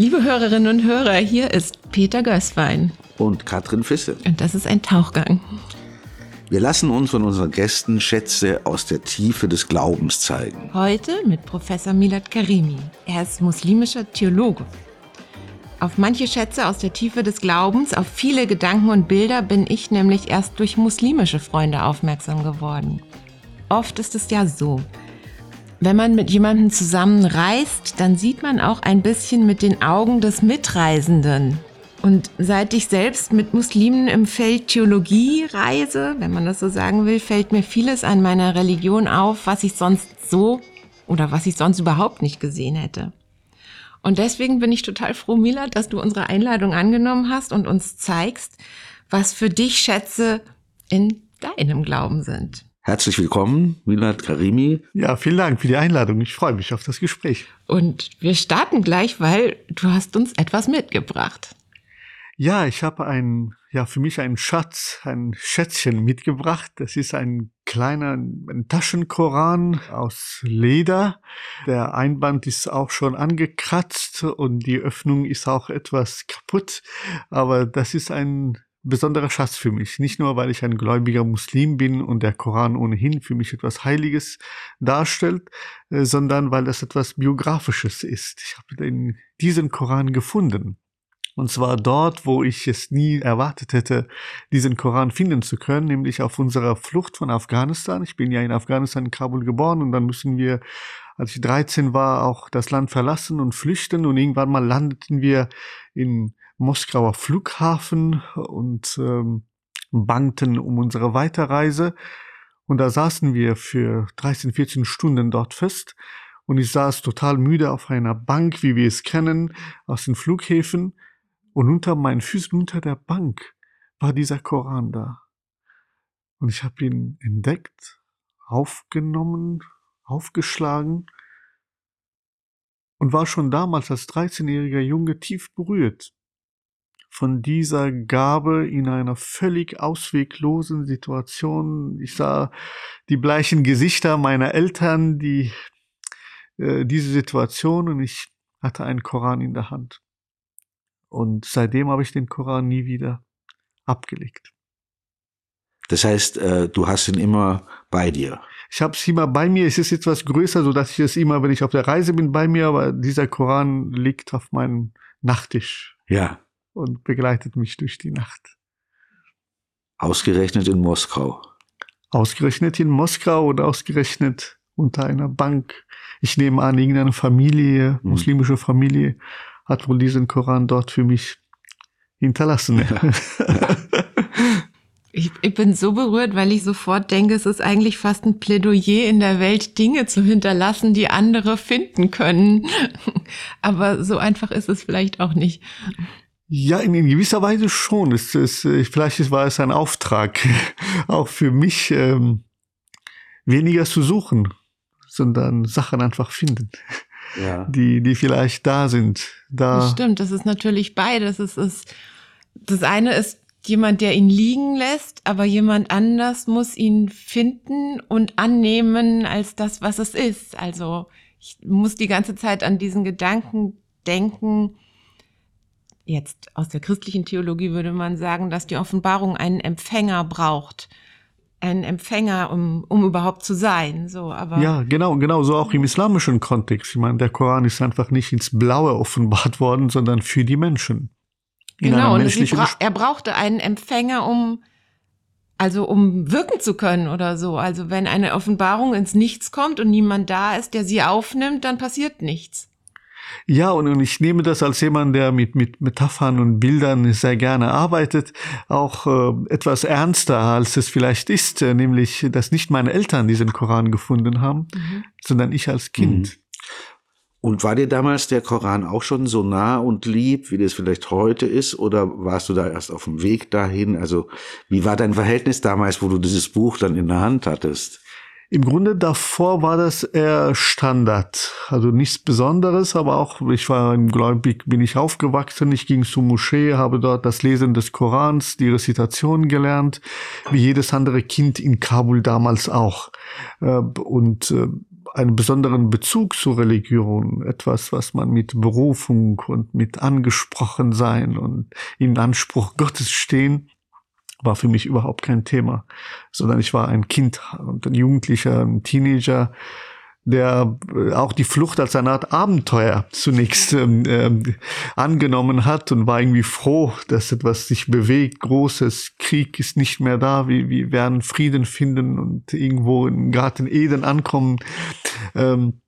Liebe Hörerinnen und Hörer, hier ist Peter Gößwein. Und Katrin Fisse. Und das ist ein Tauchgang. Wir lassen uns von unseren Gästen Schätze aus der Tiefe des Glaubens zeigen. Heute mit Professor Milad Karimi. Er ist muslimischer Theologe. Auf manche Schätze aus der Tiefe des Glaubens, auf viele Gedanken und Bilder bin ich nämlich erst durch muslimische Freunde aufmerksam geworden. Oft ist es ja so, wenn man mit jemandem zusammen reist, dann sieht man auch ein bisschen mit den Augen des Mitreisenden. Und seit ich selbst mit Muslimen im Feld Theologie reise, wenn man das so sagen will, fällt mir vieles an meiner Religion auf, was ich sonst so oder was ich sonst überhaupt nicht gesehen hätte. Und deswegen bin ich total froh, Mila, dass du unsere Einladung angenommen hast und uns zeigst, was für dich Schätze in deinem Glauben sind. Herzlich willkommen, Milad Karimi. Ja, vielen Dank für die Einladung. Ich freue mich auf das Gespräch. Und wir starten gleich, weil du hast uns etwas mitgebracht. Ja, ich habe ein, ja, für mich einen Schatz, ein Schätzchen mitgebracht. Das ist ein kleiner ein Taschenkoran aus Leder. Der Einband ist auch schon angekratzt und die Öffnung ist auch etwas kaputt. Aber das ist ein besonderer Schatz für mich. Nicht nur, weil ich ein gläubiger Muslim bin und der Koran ohnehin für mich etwas Heiliges darstellt, äh, sondern weil das etwas Biografisches ist. Ich habe diesen Koran gefunden. Und zwar dort, wo ich es nie erwartet hätte, diesen Koran finden zu können, nämlich auf unserer Flucht von Afghanistan. Ich bin ja in Afghanistan in Kabul geboren und dann müssen wir, als ich 13 war, auch das Land verlassen und flüchten und irgendwann mal landeten wir in Moskauer Flughafen und ähm, bangten um unsere Weiterreise. Und da saßen wir für 13, 14 Stunden dort fest. Und ich saß total müde auf einer Bank, wie wir es kennen, aus den Flughäfen. Und unter meinen Füßen, unter der Bank, war dieser Koran da. Und ich habe ihn entdeckt, aufgenommen, aufgeschlagen und war schon damals als 13-jähriger Junge tief berührt von dieser Gabe in einer völlig ausweglosen Situation. Ich sah die bleichen Gesichter meiner Eltern, die äh, diese Situation und ich hatte einen Koran in der Hand. Und seitdem habe ich den Koran nie wieder abgelegt. Das heißt, äh, du hast ihn immer bei dir. Ich habe es immer bei mir. Es ist etwas größer, so dass ich es immer, wenn ich auf der Reise bin, bei mir. Aber dieser Koran liegt auf meinem Nachttisch. Ja und begleitet mich durch die Nacht. Ausgerechnet in Moskau. Ausgerechnet in Moskau und ausgerechnet unter einer Bank. Ich nehme an, irgendeine Familie, hm. muslimische Familie, hat wohl diesen Koran dort für mich hinterlassen. Ja. Ich, ich, bin so berührt, weil ich sofort denke, es ist eigentlich fast ein Plädoyer in der Welt, Dinge zu hinterlassen, die andere finden können. Aber so einfach ist es vielleicht auch nicht. Ja, in, in gewisser Weise schon. Es, es, äh, vielleicht war es ein Auftrag, auch für mich, ähm, weniger zu suchen, sondern Sachen einfach finden, ja. die, die vielleicht da sind. Da das stimmt, das ist natürlich beides. Es ist, das eine ist jemand, der ihn liegen lässt, aber jemand anders muss ihn finden und annehmen als das, was es ist. Also ich muss die ganze Zeit an diesen Gedanken denken, jetzt aus der christlichen Theologie würde man sagen, dass die Offenbarung einen Empfänger braucht. Einen Empfänger, um, um überhaupt zu sein. So, aber ja, genau, genau, so auch im islamischen Kontext. Ich meine, der Koran ist einfach nicht ins Blaue offenbart worden, sondern für die Menschen. genau, und bra er brauchte einen Empfänger, um also um wirken zu können oder so. Also wenn eine Offenbarung ins Nichts kommt und niemand da ist, der sie aufnimmt, dann passiert nichts. Ja, und, und ich nehme das als jemand, der mit, mit Metaphern und Bildern sehr gerne arbeitet, auch äh, etwas ernster, als es vielleicht ist, äh, nämlich, dass nicht meine Eltern diesen Koran gefunden haben, mhm. sondern ich als Kind. Mhm. Und war dir damals der Koran auch schon so nah und lieb, wie das vielleicht heute ist? Oder warst du da erst auf dem Weg dahin? Also, wie war dein Verhältnis damals, wo du dieses Buch dann in der Hand hattest? Im Grunde davor war das eher Standard. Also nichts Besonderes, aber auch, ich war im Gläubig, bin ich aufgewachsen. Ich ging zur Moschee, habe dort das Lesen des Korans, die Rezitation gelernt, wie jedes andere Kind in Kabul damals auch. Äh, und äh, einen besonderen Bezug zur Religion, etwas, was man mit Berufung und mit angesprochen sein und im Anspruch Gottes stehen, war für mich überhaupt kein Thema, sondern ich war ein Kind und ein Jugendlicher, ein Teenager, der äh, auch die Flucht als eine Art Abenteuer zunächst ähm, ähm, angenommen hat und war irgendwie froh, dass etwas sich bewegt, großes Krieg ist nicht mehr da, wir, wir werden Frieden finden und irgendwo im Garten Eden ankommen. Ähm,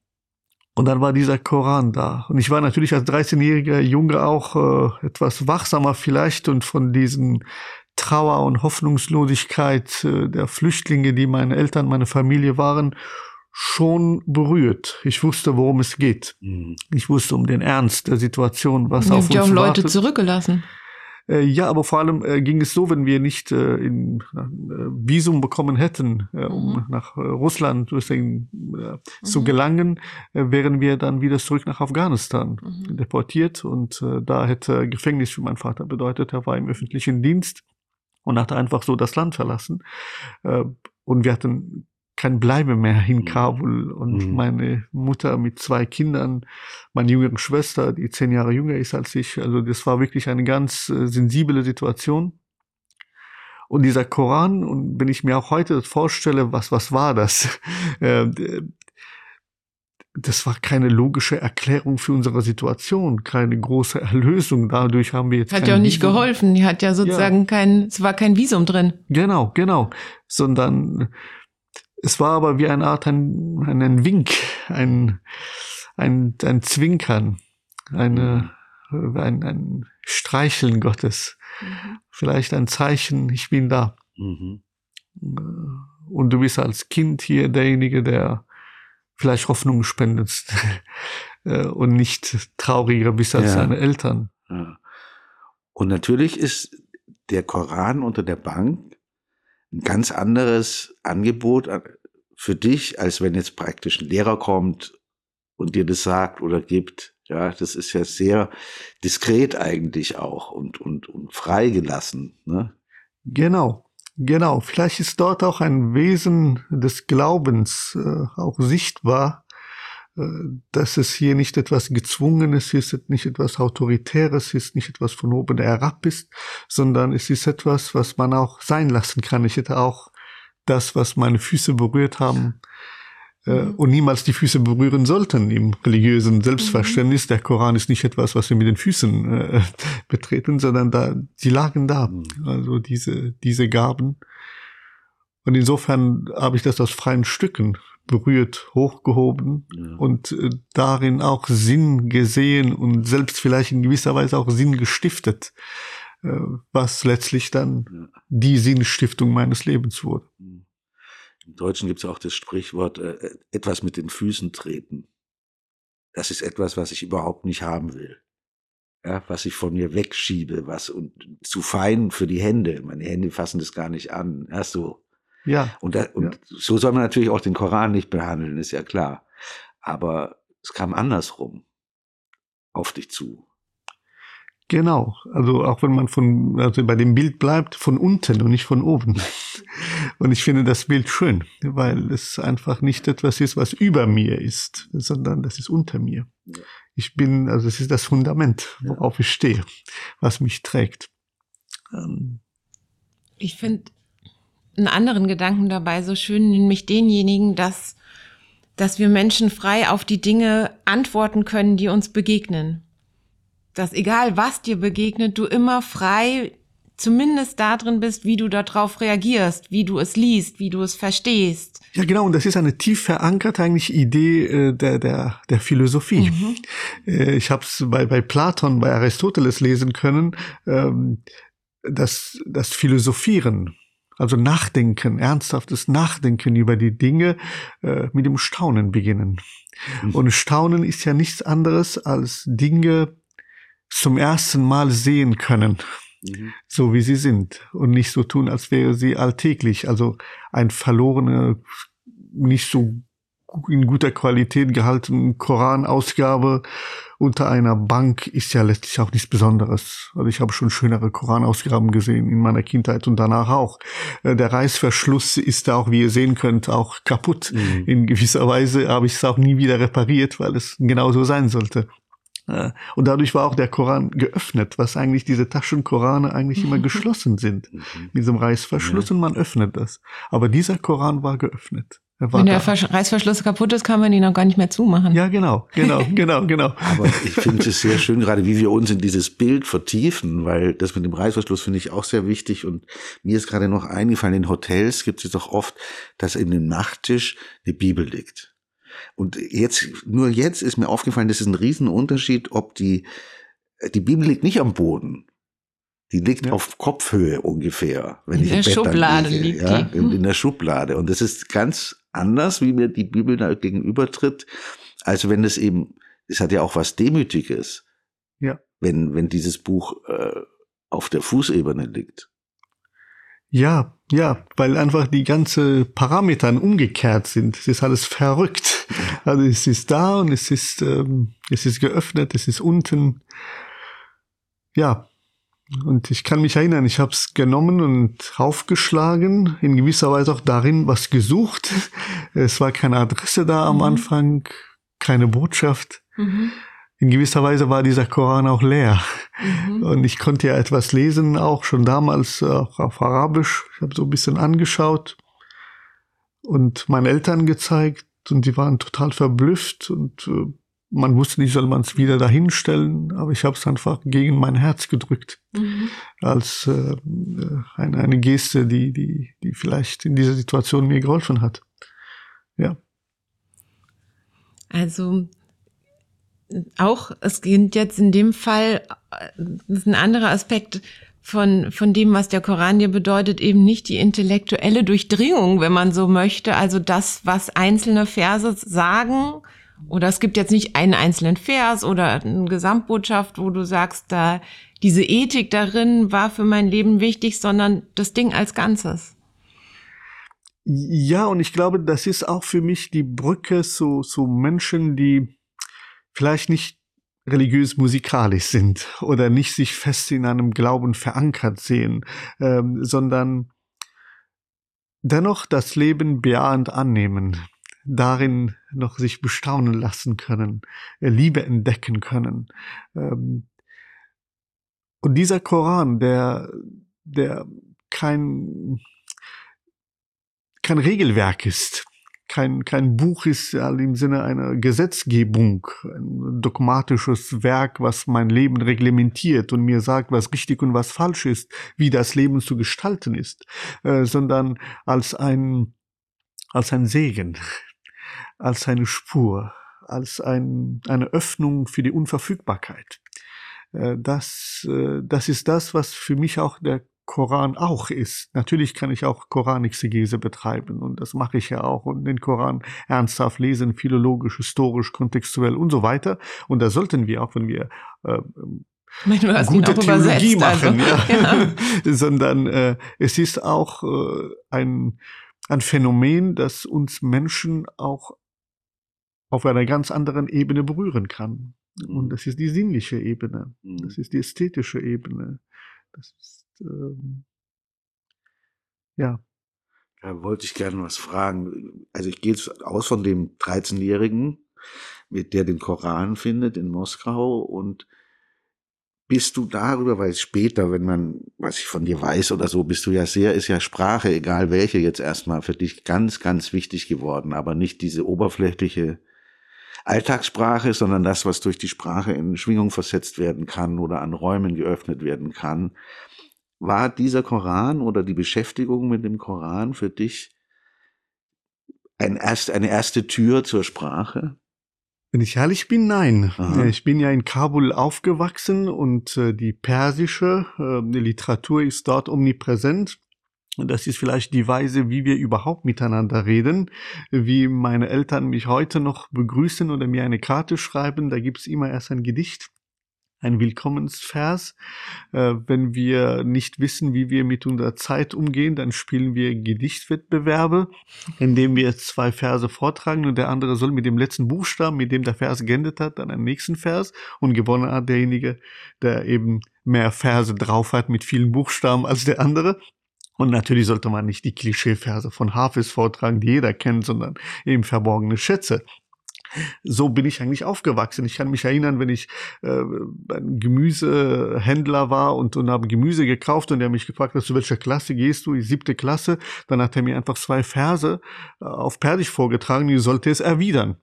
und dann war dieser Koran da. Und ich war natürlich als 13-jähriger Junge auch äh, etwas wachsamer vielleicht und von diesen Trauer und Hoffnungslosigkeit äh, der Flüchtlinge, die meine Eltern, meine Familie waren, schon berührt. Ich wusste, worum es geht. Mhm. Ich wusste um den Ernst der Situation, was Ihr auf uns ja auch Leute wartet. zurückgelassen. Äh, ja, aber vor allem äh, ging es so, wenn wir nicht in, äh, Visum bekommen hätten, um Mhm. nach Russland zu Mhm. gelangen, wären wir dann wieder zurück nach Afghanistan Mhm. deportiert und da hätte Gefängnis für meinen Vater bedeutet. Er war im öffentlichen Dienst und hatte einfach so das Land verlassen. Äh, und wir hatten kein Bleibe mehr in Mhm. Kabul. Und Mhm. meine Mutter mit zwei Kindern, meine jüngere Schwester, die zehn Jahre jünger ist als ich. Also das war wirklich eine ganz äh, sensible Situation. Und dieser Koran, und wenn ich mir auch heute vorstelle, was, was war das? Äh, das war keine logische Erklärung für unsere Situation, keine große Erlösung. Dadurch haben wir jetzt Hat ja auch nicht Visum. geholfen. Die hat ja sozusagen kein, es war kein Visum drin. Genau, genau. Sondern es war aber wie eine Art ein, ein, Wink, ein, ein, ein Zwinkern, eine, ein, ein Streicheln Gottes. Vielleicht ein Zeichen, ich bin da. Mhm. Und du bist als Kind hier derjenige, der vielleicht Hoffnung spendet äh, und nicht trauriger bist als Ja. deine Eltern. Ja. Und natürlich ist der Koran unter der Bank ein ganz anderes Angebot an- für dich, als wenn jetzt praktisch ein Lehrer kommt und dir das sagt oder gibt. Ja, das ist ja sehr diskret eigentlich auch und, und, und freigelassen. Ne? Genau, genau. Vielleicht ist dort auch ein Wesen des Glaubens äh, auch sichtbar, äh, dass es hier nicht etwas Gezwungenes ist, nicht etwas Autoritäres ist, nicht etwas von oben herab ist, sondern es ist etwas, was man auch sein lassen kann. Ich hätte auch das, was meine Füße berührt haben. Und niemals die Füße berühren sollten im religiösen Selbstverständnis. Der Koran ist nicht etwas, was wir mit den Füßen äh, betreten, sondern da, die lagen da. Mhm. Also diese, diese Gaben. Und insofern habe ich das aus freien Stücken berührt, hochgehoben Ja. und äh, darin auch Sinn gesehen und selbst vielleicht in gewisser Weise auch Sinn gestiftet, äh, was letztlich dann Ja. die Sinnstiftung meines Lebens wurde. Im Deutschen gibt es auch das Sprichwort, äh, etwas mit den Füßen treten. Das ist etwas, was ich überhaupt nicht haben will. Ja, was ich von mir wegschiebe, was und zu fein für die Hände. Meine Hände fassen das gar nicht an. Ja, so. Ja, Und, da, und so soll man natürlich auch den Koran nicht behandeln, ist ja klar. Aber es kam andersrum auf dich zu. Genau, also auch wenn man von, also bei dem Bild bleibt, von unten und nicht von oben. Und ich finde das Bild schön, weil es einfach nicht etwas ist, was über mir ist, sondern das ist unter mir. Ich bin, also es ist das Fundament, worauf ich stehe, was mich trägt. Ähm, Ich finde einen anderen Gedanken dabei so schön, nämlich denjenigen, dass, dass wir Menschen frei auf die Dinge antworten können, die uns begegnen. Dass egal was dir begegnet, du immer frei zumindest da drin bist, wie du darauf reagierst, wie du es liest, wie du es verstehst. Ja, genau, und das ist eine tief verankerte eigentlich Idee äh, der, der, der Philosophie. Äh, ich habe es bei, bei Platon, bei Aristoteles lesen können, ähm, dass das Philosophieren, also Nachdenken, ernsthaftes Nachdenken über die Dinge äh, mit dem Staunen beginnen. Mhm. Und Staunen ist ja nichts anderes als Dinge zum ersten Mal sehen können Mhm. so wie sie sind und nicht so tun, als wäre sie alltäglich. Also ein verlorener, nicht so in guter Qualität gehaltenen Koranausgabe unter einer Bank ist ja letztlich auch nichts Besonderes. Also ich habe schon schönere Koranausgaben gesehen in meiner Kindheit und danach auch. Äh, der Reißverschluss ist da auch, wie ihr sehen könnt, auch kaputt. Mhm. In gewisser Weise habe ich es auch nie wieder repariert, weil es genauso sein sollte. Und dadurch war auch der Koran geöffnet, was eigentlich diese Taschenkorane eigentlich immer geschlossen sind. Mhm. Mit diesem Reißverschluss und man öffnet das. Aber dieser Koran war geöffnet. Wenn der da. Reißverschluss kaputt ist, kann man ihn auch gar nicht mehr zumachen. Ja, genau, genau, genau, genau. Aber ich finde es sehr schön, gerade wie wir uns in dieses Bild vertiefen, weil das mit dem Reißverschluss finde ich auch sehr wichtig. Und mir ist gerade noch eingefallen, in Hotels gibt es doch oft, dass in dem Nachttisch eine Bibel liegt. Und jetzt, nur jetzt ist mir aufgefallen, das ist ein Riesenunterschied, ob die, die Bibel liegt nicht am Boden. Die liegt ja. auf Kopfhöhe ungefähr, wenn in ich der im Schublade liege, liegt ja, die. In, in der Schublade. Und das ist ganz anders, wie mir die Bibel da gegenübertritt, als wenn es eben, es hat ja auch was Demütiges. Ja. Wenn, wenn dieses Buch äh, auf der Fußebene liegt. Ja, ja, weil einfach die ganze Parametern umgekehrt sind. Es ist alles verrückt. Also es ist da und es ist, ähm, es ist geöffnet, es ist unten. Ja, und ich kann mich erinnern, ich habe es genommen und aufgeschlagen, in gewisser Weise auch darin was gesucht. Es war keine Adresse da am mhm. Anfang, keine Botschaft. Mhm. In gewisser Weise war dieser Koran auch leer. Mhm. Und ich konnte ja etwas lesen, auch schon damals auch auf Arabisch. Ich habe so ein bisschen angeschaut und meinen Eltern gezeigt und die waren total verblüfft und äh, man wusste nicht, soll man es wieder dahinstellen, aber ich habe es einfach gegen mein Herz gedrückt. Mhm. Als äh, eine, eine Geste, die, die, die vielleicht in dieser Situation mir geholfen hat. Ja. Also auch, es geht jetzt in dem Fall, das ist ein anderer Aspekt von, von dem, was der Koran dir bedeutet, eben nicht die intellektuelle Durchdringung, wenn man so möchte, also das, was einzelne Verse sagen, oder es gibt jetzt nicht einen einzelnen Vers oder eine Gesamtbotschaft, wo du sagst, da diese Ethik darin war für mein Leben wichtig, sondern das Ding als Ganzes. Ja, und ich glaube, das ist auch für mich die Brücke zu, zu Menschen, die vielleicht nicht religiös musikalisch sind oder nicht sich fest in einem Glauben verankert sehen, ähm, sondern dennoch das Leben bejahend annehmen darin noch sich bestaunen lassen können, äh, Liebe entdecken können. Ähm, und dieser Koran, der, der kein, kein Regelwerk ist, kein, kein Buch ist im Sinne einer Gesetzgebung, ein dogmatisches Werk, was mein Leben reglementiert und mir sagt, was richtig und was falsch ist, wie das Leben zu gestalten ist, äh, sondern als ein, als ein Segen, als eine Spur, als ein, eine Öffnung für die Unverfügbarkeit. Äh, das, äh, das ist das, was für mich auch der Koran auch ist. Natürlich kann ich auch Koranexegese betreiben und das mache ich ja auch und den Koran ernsthaft lesen, philologisch, historisch, kontextuell und so weiter. Und da sollten wir auch, wenn wir äh, meine, hast gute Theologie machen, also. ja. ja. sondern äh, es ist auch äh, ein, ein Phänomen, das uns Menschen auch auf einer ganz anderen Ebene berühren kann. Und mhm. das ist die sinnliche Ebene. Das mhm. ist die ästhetische Ebene. Das ist, ähm, ja. Da wollte ich gerne was fragen. Also ich gehe jetzt aus von dem 13-Jährigen, mit der den Koran findet in Moskau und bist du darüber, weil später, wenn man, was ich von dir weiß oder so, bist du ja sehr, ist ja Sprache, egal welche, jetzt erstmal für dich ganz, ganz wichtig geworden, aber nicht diese oberflächliche Alltagssprache, sondern das, was durch die Sprache in Schwingung versetzt werden kann oder an Räumen geöffnet werden kann. War dieser Koran oder die Beschäftigung mit dem Koran für dich ein erst, eine erste Tür zur Sprache? Wenn ich ehrlich bin, nein. Aha. Ich bin ja in Kabul aufgewachsen und äh, die persische äh, Literatur ist dort omnipräsent. Das ist vielleicht die Weise, wie wir überhaupt miteinander reden, wie meine Eltern mich heute noch begrüßen oder mir eine Karte schreiben. Da gibt's immer erst ein Gedicht ein Willkommensvers. Äh, wenn wir nicht wissen, wie wir mit unserer Zeit umgehen, dann spielen wir Gedichtwettbewerbe, indem wir zwei Verse vortragen und der andere soll mit dem letzten Buchstaben, mit dem der Vers geendet hat, dann einen nächsten Vers und gewonnen hat derjenige, der eben mehr Verse drauf hat mit vielen Buchstaben als der andere. Und natürlich sollte man nicht die Klischeeverse von Hafiz vortragen, die jeder kennt, sondern eben verborgene Schätze so bin ich eigentlich aufgewachsen. Ich kann mich erinnern, wenn ich äh, ein Gemüsehändler war und, und habe Gemüse gekauft und er mich gefragt hat, zu welcher Klasse gehst du? Die siebte Klasse. Dann hat er mir einfach zwei Verse äh, auf Persisch vorgetragen, die sollte es erwidern.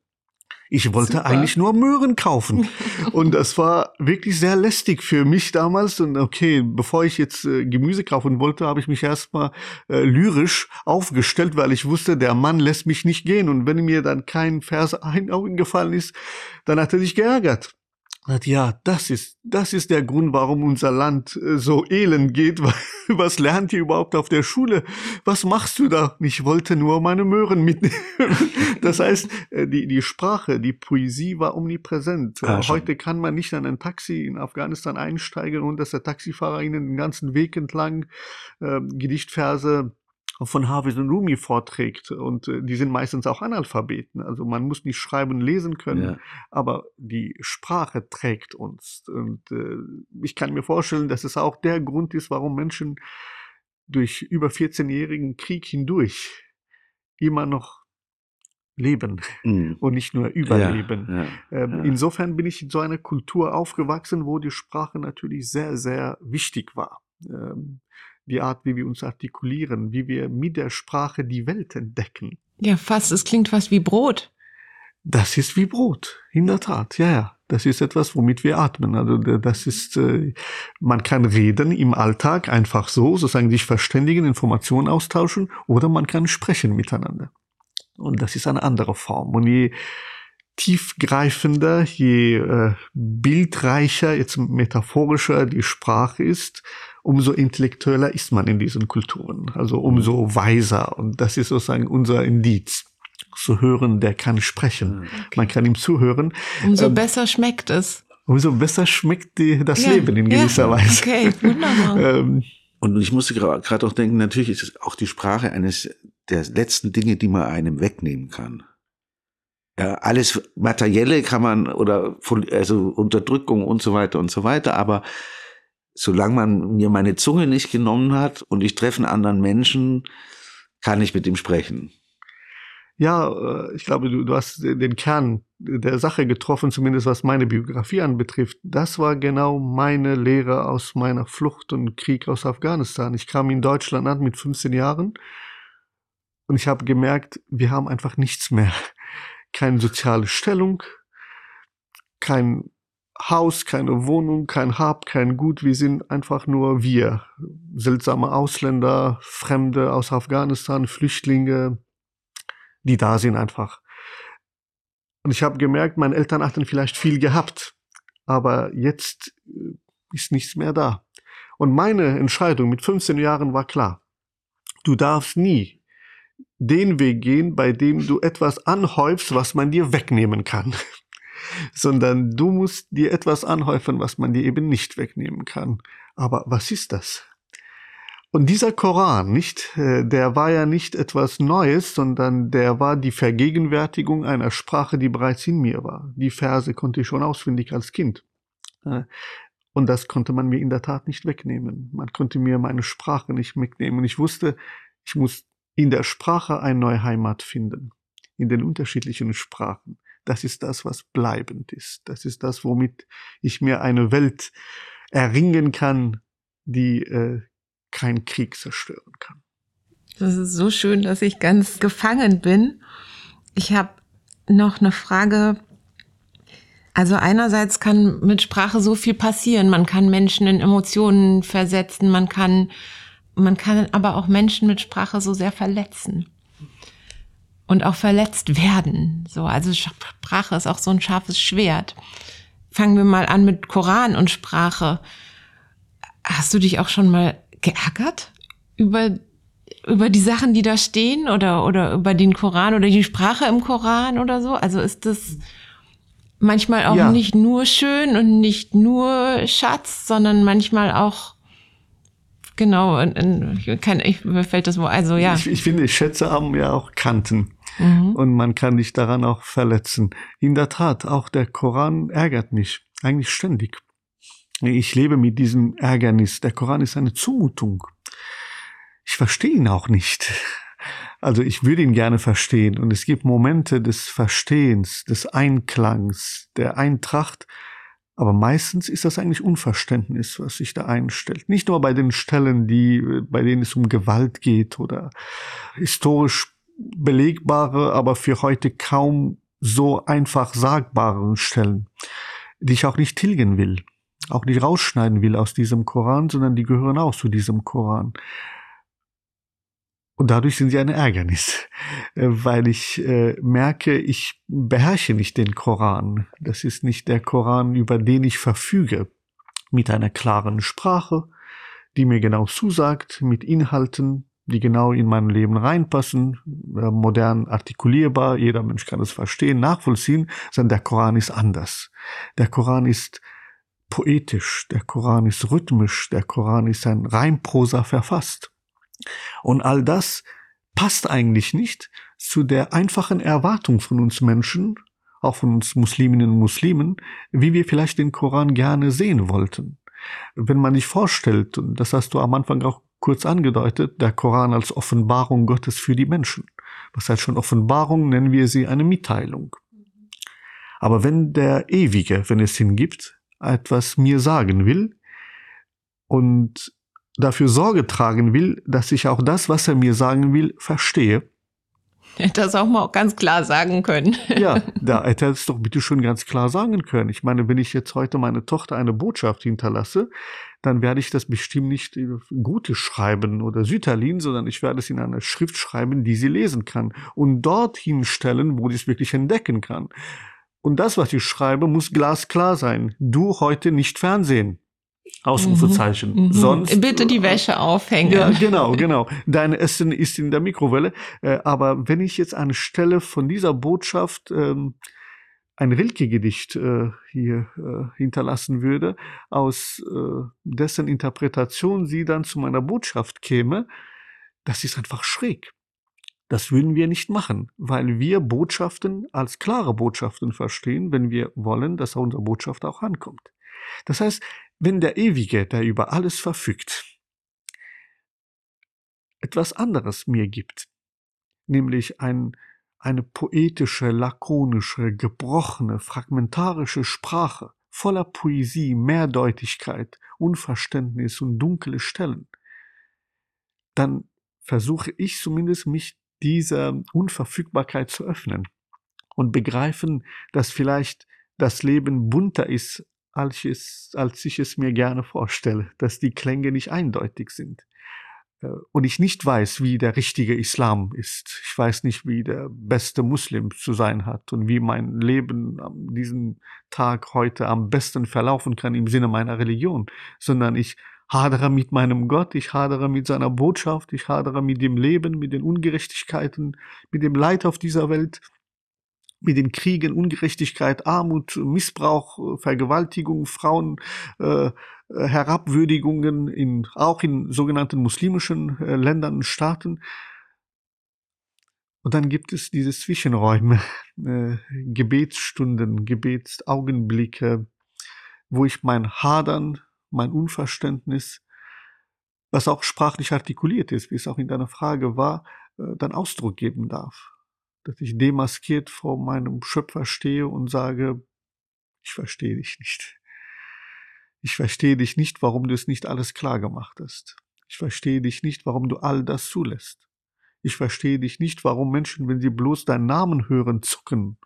Ich wollte Super. eigentlich nur Möhren kaufen. und das war wirklich sehr lästig für mich damals. Und okay, bevor ich jetzt äh, Gemüse kaufen wollte, habe ich mich erstmal äh, lyrisch aufgestellt, weil ich wusste, der Mann lässt mich nicht gehen. Und wenn mir dann kein Vers eingefallen ist, dann hat er sich geärgert ja, das ist, das ist der Grund, warum unser Land äh, so elend geht. Was lernt ihr überhaupt auf der Schule? Was machst du da? Ich wollte nur meine Möhren mitnehmen. Das heißt, äh, die, die Sprache, die Poesie war omnipräsent. Ah, Heute kann man nicht an ein Taxi in Afghanistan einsteigen und dass der Taxifahrer ihnen den ganzen Weg entlang äh, Gedichtverse von Hafiz und Rumi vorträgt. Und äh, die sind meistens auch Analphabeten. Also man muss nicht schreiben, lesen können, ja. aber die Sprache trägt uns. Und äh, ich kann mir vorstellen, dass es auch der Grund ist, warum Menschen durch über 14-jährigen Krieg hindurch immer noch leben mhm. und nicht nur überleben. Ja, ja, ähm, ja. Insofern bin ich in so einer Kultur aufgewachsen, wo die Sprache natürlich sehr, sehr wichtig war. Ähm, die Art, wie wir uns artikulieren, wie wir mit der Sprache die Welt entdecken. Ja, fast, es klingt fast wie Brot. Das ist wie Brot, in der Tat, ja, ja. Das ist etwas, womit wir atmen. Also das ist, äh, man kann reden im Alltag einfach so, sozusagen sich verständigen, Informationen austauschen, oder man kann sprechen miteinander. Und das ist eine andere Form. Und je tiefgreifender, je äh, bildreicher, jetzt metaphorischer die Sprache ist, umso intellektueller ist man in diesen Kulturen, also umso weiser. Und das ist sozusagen unser Indiz. Zu hören, der kann sprechen. Okay. Man kann ihm zuhören. Umso ähm, besser schmeckt es. Umso besser schmeckt die, das ja, Leben in gewisser ja, Weise. Okay, wunderbar. ähm, und ich musste gerade auch denken, natürlich ist es auch die Sprache eines der letzten Dinge, die man einem wegnehmen kann. Ja, alles Materielle kann man oder also Unterdrückung und so weiter und so weiter, aber solange man mir meine Zunge nicht genommen hat und ich treffe einen anderen Menschen, kann ich mit ihm sprechen. Ja, äh, ich glaube, du, du hast den Kern der Sache getroffen, zumindest was meine Biografie anbetrifft. Das war genau meine Lehre aus meiner Flucht und Krieg aus Afghanistan. Ich kam in Deutschland an mit 15 Jahren und ich habe gemerkt, wir haben einfach nichts mehr. Keine soziale Stellung, kein Haus, keine Wohnung, kein Hab, kein Gut. Wir sind einfach nur wir. Seltsame Ausländer, Fremde aus Afghanistan, Flüchtlinge, die da sind einfach. Und ich habe gemerkt, meine Eltern hatten vielleicht viel gehabt, aber jetzt äh, ist nichts mehr da. Und meine Entscheidung mit 15 Jahren war klar. Du darfst nie den Weg gehen, bei dem du etwas anhäufst, was man dir wegnehmen kann sondern du musst dir etwas anhäufen, was man dir eben nicht wegnehmen kann. Aber was ist das? Und dieser Koran, nicht, äh, der war ja nicht etwas Neues, sondern der war die Vergegenwärtigung einer Sprache, die bereits in mir war. Die Verse konnte ich schon auswendig als Kind. Äh, und das konnte man mir in der Tat nicht wegnehmen. Man konnte mir meine Sprache nicht wegnehmen. Und ich wusste, ich muss in der Sprache eine neue Heimat finden. In den unterschiedlichen Sprachen. Das ist das, was bleibend ist. Das ist das, womit ich mir eine Welt erringen kann, die äh, kein Krieg zerstören kann. Das ist so schön, dass ich ganz gefangen bin. Ich habe noch eine Frage. Also einerseits kann mit Sprache so viel passieren. Man kann Menschen in Emotionen versetzen. Man kann, man kann aber auch Menschen mit Sprache so sehr verletzen und auch verletzt werden. So, also Sprache ist auch so ein scharfes Schwert. Fangen wir mal an mit Koran und Sprache. Hast du dich auch schon mal geärgert über über die Sachen, die da stehen oder oder über den Koran oder die Sprache im Koran oder so? Also ist das manchmal auch Ja. nicht nur schön und nicht nur Schatz, sondern manchmal auch genau, in, in, kann, ich, mir fällt das Wort, also ja. Ich, ich finde, Schätze haben ja auch Kanten. Mhm. Und man kann dich daran auch verletzen. In der Tat, auch der Koran ärgert mich. Eigentlich ständig. Ich lebe mit diesem Ärgernis. Der Koran ist eine Zumutung. Ich verstehe ihn auch nicht. Also ich würde ihn gerne verstehen. Und es gibt Momente des Verstehens, des Einklangs, der Eintracht. Aber meistens ist das eigentlich Unverständnis, was sich da einstellt. Nicht nur bei den Stellen, die, bei denen es um Gewalt geht oder historisch belegbare, aber für heute kaum so einfach sagbaren Stellen, die ich auch nicht tilgen will, auch nicht rausschneiden will aus diesem Koran, sondern die gehören auch zu diesem Koran. Und dadurch sind sie ein Ärgernis, äh, weil ich äh, merke, ich beherrsche nicht den Koran. Das ist nicht der Koran, über den ich verfüge, mit einer klaren Sprache, die mir genau zusagt, mit Inhalten, die genau in mein Leben reinpassen, äh, modern artikulierbar, jeder Mensch kann es verstehen, nachvollziehen, sondern der Koran ist anders. Der Koran ist poetisch, der Koran ist rhythmisch, der Koran ist ein Reimprosa verfasst. Und all das passt eigentlich nicht zu der einfachen Erwartung von uns Menschen, auch von uns Musliminnen und Muslimen, wie wir vielleicht den Koran gerne sehen wollten. Wenn man sich vorstellt, und das hast du am Anfang auch kurz angedeutet, der Koran als Offenbarung Gottes für die Menschen. Was heißt schon Offenbarung, nennen wir sie eine Mitteilung. Aber wenn der Ewige, wenn es ihn gibt, etwas mir sagen will und dafür Sorge tragen will, dass ich auch das, was er mir sagen will, verstehe, das auch mal ganz klar sagen können. ja, da hätte er es doch bitte schon ganz klar sagen können. Ich meine, wenn ich jetzt heute meine Tochter eine Botschaft hinterlasse, dann werde ich das bestimmt nicht in Gute schreiben oder Sütterlin, sondern ich werde es in einer Schrift schreiben, die sie lesen kann und dorthin stellen, wo sie es wirklich entdecken kann. Und das, was ich schreibe, muss glasklar sein. Du heute nicht Fernsehen. Ausrufezeichen. Mhm. Sonst Bitte die Wäsche aufhängen. ja, genau, genau. Dein Essen ist in der Mikrowelle. Äh, aber wenn ich jetzt anstelle von dieser Botschaft ähm, ein Rilke-Gedicht äh, hier äh, hinterlassen würde, aus äh, dessen Interpretation sie dann zu meiner Botschaft käme, das ist einfach schräg. Das würden wir nicht machen, weil wir Botschaften als klare Botschaften verstehen, wenn wir wollen, dass unsere Botschaft auch ankommt. Das heißt, wenn der Ewige, der über alles verfügt, etwas anderes mir gibt, nämlich ein, eine poetische, lakonische, gebrochene, fragmentarische Sprache, voller Poesie, Mehrdeutigkeit, Unverständnis und dunkle Stellen, dann versuche ich zumindest, mich dieser Unverfügbarkeit zu öffnen und begreifen, dass vielleicht das Leben bunter ist, als ich, es, als ich es mir gerne vorstelle, dass die Klänge nicht eindeutig sind. Äh, Und ich nicht weiß, wie der richtige Islam ist. Ich weiß nicht, wie der beste Muslim zu sein hat und wie mein Leben an diesem Tag heute am besten verlaufen kann im Sinne meiner Religion, sondern ich hadere mit meinem Gott, ich hadere mit seiner Botschaft, ich hadere mit dem Leben, mit den Ungerechtigkeiten, mit dem Leid auf dieser Welt, mit den Kriegen, Ungerechtigkeit, Armut, Missbrauch, Vergewaltigung, Frauen, äh, Herabwürdigungen in, auch in sogenannten muslimischen äh, Ländern und Staaten. Und dann gibt es diese Zwischenräume, äh, Gebetsstunden, Gebetsaugenblicke, wo ich mein Hadern, mein Unverständnis, was auch sprachlich artikuliert ist, wie es auch in deiner Frage war, äh, dann Ausdruck geben darf. Dass ich demaskiert vor meinem Schöpfer stehe und sage, ich verstehe dich nicht. Ich verstehe dich nicht, warum du es nicht alles klar gemacht hast. Ich verstehe dich nicht, warum du all das zulässt. Ich verstehe dich nicht, warum Menschen, wenn sie bloß deinen Namen hören, zucken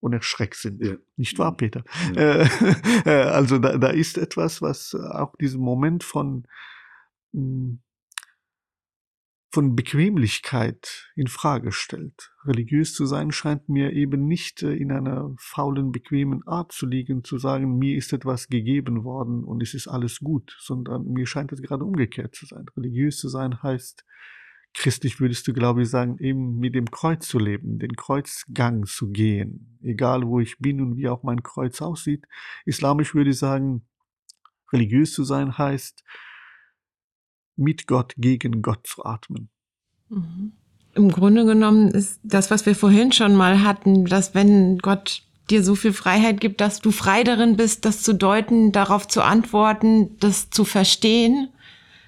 und erschreckt sind. Ja. Nicht wahr, Peter? Ja. Äh, äh, also da, da ist etwas, was auch diesen Moment von, mh, von Bequemlichkeit in Frage stellt. Religiös zu sein scheint mir eben nicht äh, in einer faulen, bequemen Art zu liegen, zu sagen, mir ist etwas gegeben worden und es ist alles gut, sondern mir scheint es gerade umgekehrt zu sein. Religiös zu sein heißt christlich würdest du, glaube ich, sagen, eben mit dem Kreuz zu leben, den Kreuzgang zu gehen, egal wo ich bin und wie auch mein Kreuz aussieht. Islamisch würde ich sagen, religiös zu sein heißt, mit Gott gegen Gott zu atmen. Mhm. Im Grunde genommen ist das, was wir vorhin schon mal hatten, dass wenn Gott dir so viel Freiheit gibt, dass du frei darin bist, das zu deuten, darauf zu antworten, das zu verstehen,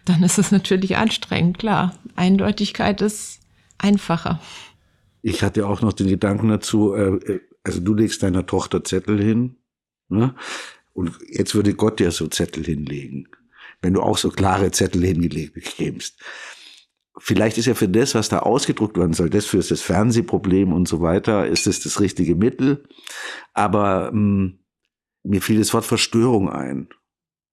dann ist es natürlich anstrengend, klar. Eindeutigkeit ist einfacher. Ich hatte auch noch den Gedanken dazu, äh, also du legst deiner Tochter Zettel hin, ne? und jetzt würde Gott dir so Zettel hinlegen, wenn du auch so klare Zettel hingelegt bekämst vielleicht ist ja für das, was da ausgedruckt werden soll, das für das Fernsehproblem und so weiter, ist es das, das richtige Mittel. Aber mh, hm, mir fiel das Wort Verstörung ein.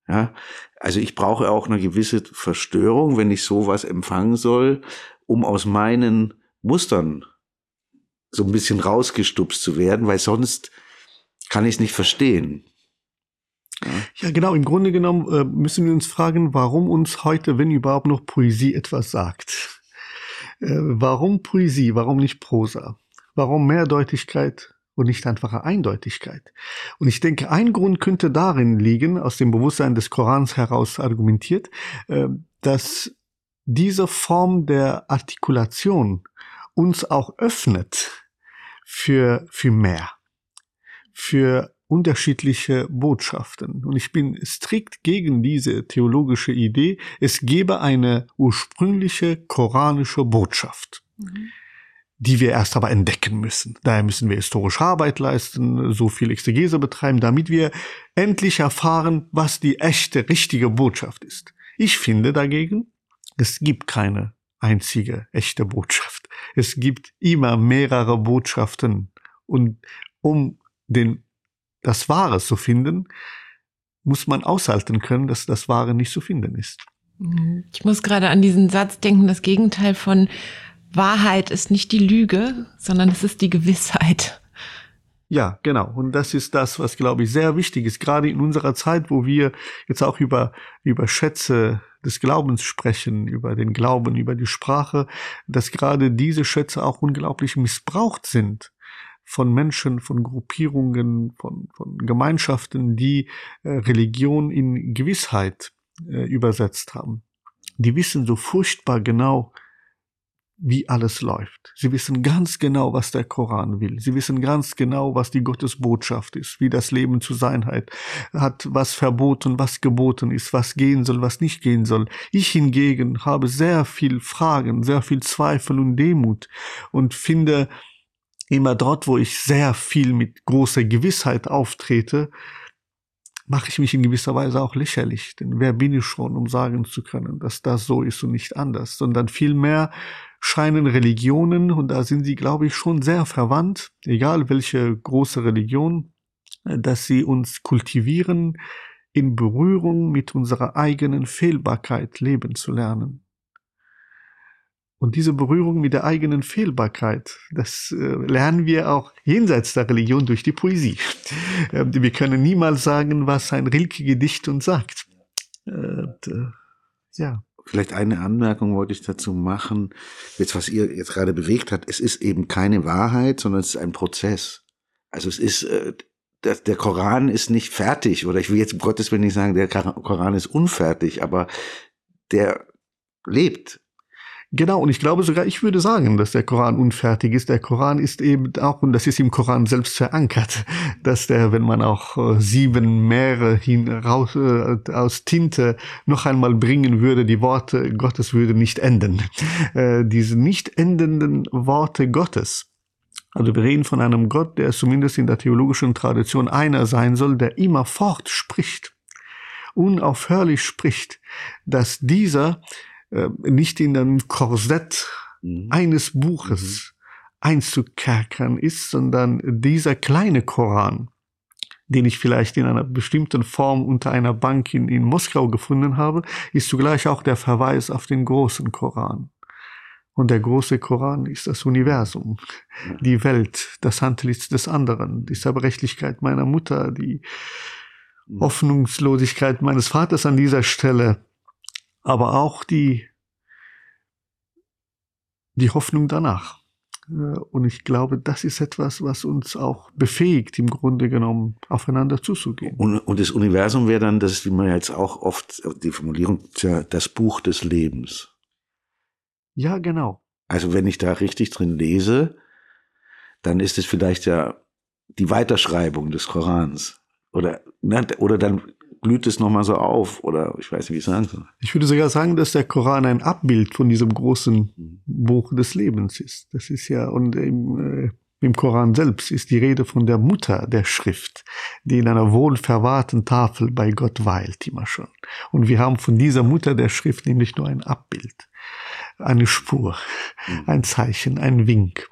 Ja, also ich brauche auch eine gewisse Verstörung, wenn ich sowas empfangen soll, um aus meinen Mustern so ein bisschen rausgestupst zu werden, weil sonst kann ich es nicht verstehen. Ja, genau. Im Grunde genommen äh, müssen wir uns fragen, warum uns heute, wenn überhaupt noch Poesie etwas sagt. Äh, warum Poesie? Warum nicht Prosa? Warum Mehrdeutigkeit und nicht einfache Eindeutigkeit? Und ich denke, ein Grund könnte darin liegen, aus dem Bewusstsein des Korans heraus argumentiert, äh, dass diese Form der Artikulation uns auch öffnet für, für mehr, für unterschiedliche Botschaften. Und ich bin strikt gegen diese theologische Idee, es gebe eine ursprüngliche koranische Botschaft. Mhm die wir erst aber entdecken müssen. Daher müssen wir historische Arbeit leisten, so viel Exegese betreiben, damit wir endlich erfahren, was die echte, richtige Botschaft ist. Ich finde dagegen, es gibt keine einzige echte Botschaft. Es gibt immer mehrere Botschaften. Und um den das Wahre zu finden, muss man aushalten können, dass das Wahre nicht zu finden ist. Mhm. Ich muss gerade an diesen Satz denken, das Gegenteil von Wahrheit ist nicht die Lüge, sondern es ist die Gewissheit. Ja, genau. Und das ist das, was, glaube ich, sehr wichtig ist, gerade in unserer Zeit, wo wir jetzt auch über, über Schätze des Glaubens sprechen, über den Glauben, über die Sprache, dass gerade diese Schätze auch unglaublich missbraucht sind von Menschen, von Gruppierungen, von, von Gemeinschaften, die äh, Religion in Gewissheit äh, übersetzt haben. Die wissen so furchtbar genau, wie alles läuft. Sie wissen ganz genau, was der Koran will. Sie wissen ganz genau, was die Gottesbotschaft ist, wie das Leben zu sein hat, hat, was verboten, was geboten ist, was gehen soll, was nicht gehen soll. Ich hingegen habe sehr viel Fragen, sehr viel Zweifel und Demut und finde, immer dort, wo ich sehr viel mit großer Gewissheit auftrete, mache ich mich in gewisser Weise auch lächerlich. Denn wer bin ich schon, um sagen zu können, dass das so ist und nicht anders? Sondern vielmehr scheinen Religionen, und da sind sie, glaube ich, schon sehr verwandt, egal welche große Religion, dass sie uns kultivieren, in Berührung mit unserer eigenen Fehlbarkeit leben zu lernen. Und diese Berührung mit der eigenen Fehlbarkeit, das äh, lernen wir auch jenseits der Religion durch die Poesie. Äh, wir können niemals sagen, was ein Rilke-Gedicht uns sagt. Äh, ja. Vielleicht eine Anmerkung wollte ich dazu machen, jetzt was ihr jetzt gerade bewegt hat. Es ist eben keine Wahrheit, sondern es ist ein Prozess. Also es ist, äh, der, der Koran ist nicht fertig, oder ich will jetzt um Gottes Willen nicht sagen, der Koran ist unfertig, aber der lebt Genau, und ich glaube sogar, ich würde sagen, dass der Koran unfertig ist. Der Koran ist eben auch, und das ist im Koran selbst verankert, dass der, wenn man auch äh, sieben Meere hin, raus, äh, aus Tinte noch einmal bringen würde, die Worte Gottes würde nicht enden. Äh, diese nicht endenden Worte Gottes, also wir reden von einem Gott, der zumindest in der theologischen Tradition einer sein soll, der immerfort spricht, unaufhörlich spricht, dass dieser äh, nicht in einem Korsett mhm. eines Buches mhm. einzukerkern ist, sondern dieser kleine Koran, den ich vielleicht in einer bestimmten Form unter einer Bank in, in Moskau gefunden habe, ist zugleich auch der Verweis auf den großen Koran. Und der große Koran ist das Universum, die Welt, das Handlicht des anderen, die Zerbrechlichkeit meiner Mutter, die mhm. Hoffnungslosigkeit meines Vaters an dieser Stelle, aber auch die die Hoffnung danach. Äh, und ich glaube, das ist etwas, was uns auch befähigt, im Grunde genommen aufeinander zuzugehen. Und, und das Universum wäre dann, das ist wie man jetzt auch oft, die Formulierung, das Buch des Lebens. Ja, genau. Also wenn ich da richtig drin lese, dann ist es vielleicht ja die Weiterschreibung des Korans. Oder, ne, oder dann blüht es nochmal so auf. Oder ich weiß nicht, wie ich sagen soll. Ich würde sogar sagen, dass der Koran ein Abbild von diesem großen mhm. Buch des Lebens ist. Das ist ja, und im, äh, im Koran selbst ist die Rede von der Mutter der Schrift, die in einer wohlverwahrten Tafel bei Gott weilt, immer schon. Und wir haben von dieser Mutter der Schrift nämlich nur ein Abbild, eine Spur, mhm. ein Zeichen, ein Wink.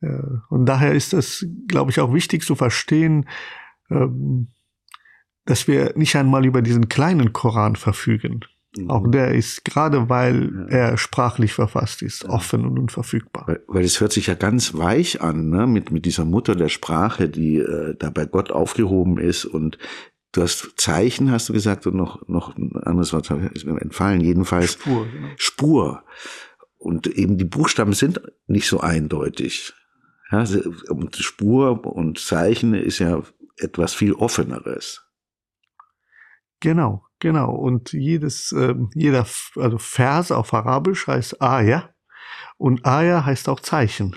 Äh, und daher ist es, glaube ich, auch wichtig zu verstehen, ähm, dass wir nicht einmal über diesen kleinen Koran verfügen. Mhm. Auch der ist, gerade weil er sprachlich verfasst ist, offen und unverfügbar. Weil, weil es hört sich ja ganz weich an, ne? mit, mit dieser Mutter der Sprache, die äh, da bei Gott aufgehoben ist und Du hast Zeichen, hast du gesagt, und noch, noch ein anderes Wort ist mir entfallen. Jedenfalls Spur. Genau. Spur. Und eben die Buchstaben sind nicht so eindeutig. Ja, und Spur und Zeichen ist ja etwas viel offeneres. Genau, genau. Und jedes, äh, jeder, also Vers auf Arabisch heißt Aya und Aya heißt auch Zeichen.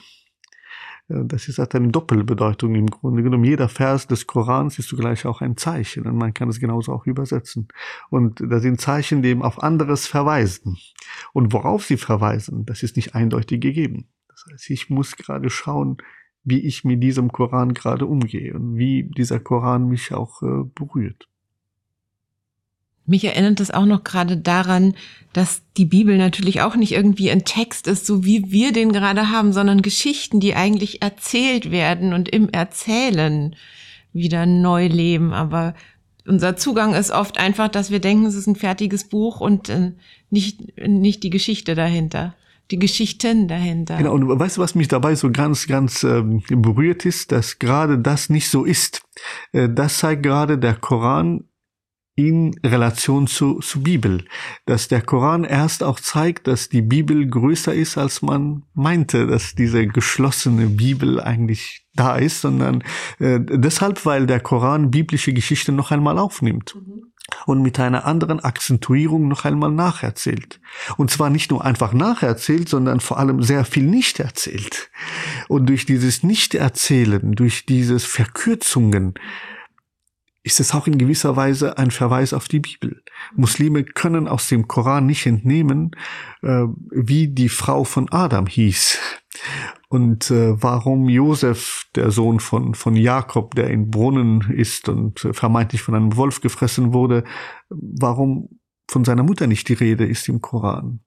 Das ist halt eine Doppelbedeutung im Grunde genommen. Jeder Vers des Korans ist zugleich auch ein Zeichen und man kann es genauso auch übersetzen. Und da sind Zeichen, die eben auf anderes verweisen. Und worauf sie verweisen, das ist nicht eindeutig gegeben. Das heißt, ich muss gerade schauen, wie ich mit diesem Koran gerade umgehe und wie dieser Koran mich auch äh, berührt. Mich erinnert es auch noch gerade daran, dass die Bibel natürlich auch nicht irgendwie ein Text ist, so wie wir den gerade haben, sondern Geschichten, die eigentlich erzählt werden und im Erzählen wieder neu leben. Aber unser Zugang ist oft einfach, dass wir denken, es ist ein fertiges Buch und äh, nicht, nicht die Geschichte dahinter die Geschichten dahinter. Genau, und weißt du, was mich dabei so ganz, ganz ähm, berührt ist, dass gerade das nicht so ist. Äh, das zeigt gerade der Koran in Relation zu, zu Bibel. Dass der Koran erst auch zeigt, dass die Bibel größer ist, als man meinte, dass diese geschlossene Bibel eigentlich da ist, sondern äh, deshalb, weil der Koran biblische Geschichte noch einmal aufnimmt. Mhm und mit einer anderen Akzentuierung noch einmal nacherzählt. Und zwar nicht nur einfach nacherzählt, sondern vor allem sehr viel nicht erzählt. Und durch dieses Nicht-Erzählen, durch dieses Verkürzungen, ist es auch in gewisser Weise ein Verweis auf die Bibel. Muslime können aus dem Koran nicht entnehmen, äh, wie die Frau von Adam hieß und äh, warum Josef, der Sohn von, von Jakob, der in Brunnen ist und äh, vermeintlich von einem Wolf gefressen wurde, warum von seiner Mutter nicht die Rede ist im Koran.